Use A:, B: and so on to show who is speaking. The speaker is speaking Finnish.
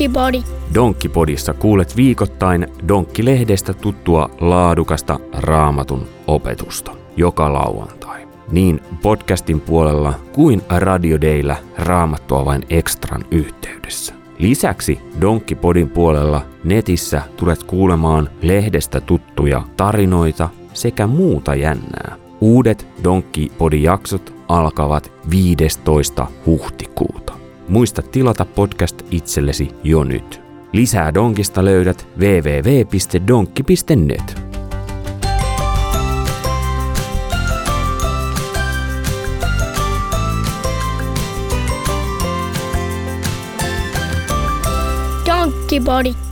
A: Donkkipodi.
B: Donkkipodissa kuulet viikoittain Donkkilehdestä tuttua laadukasta raamatun opetusta joka lauantai. Niin podcastin puolella kuin radiodeillä raamattua vain ekstran yhteydessä. Lisäksi Donkkipodin puolella netissä tulet kuulemaan lehdestä tuttuja tarinoita sekä muuta jännää. Uudet Donkkipodin jaksot alkavat 15. huhtikuuta. Muista tilata podcast itsellesi jo nyt. Lisää Donkista löydät www.donkki.net.
A: Donkkipodi.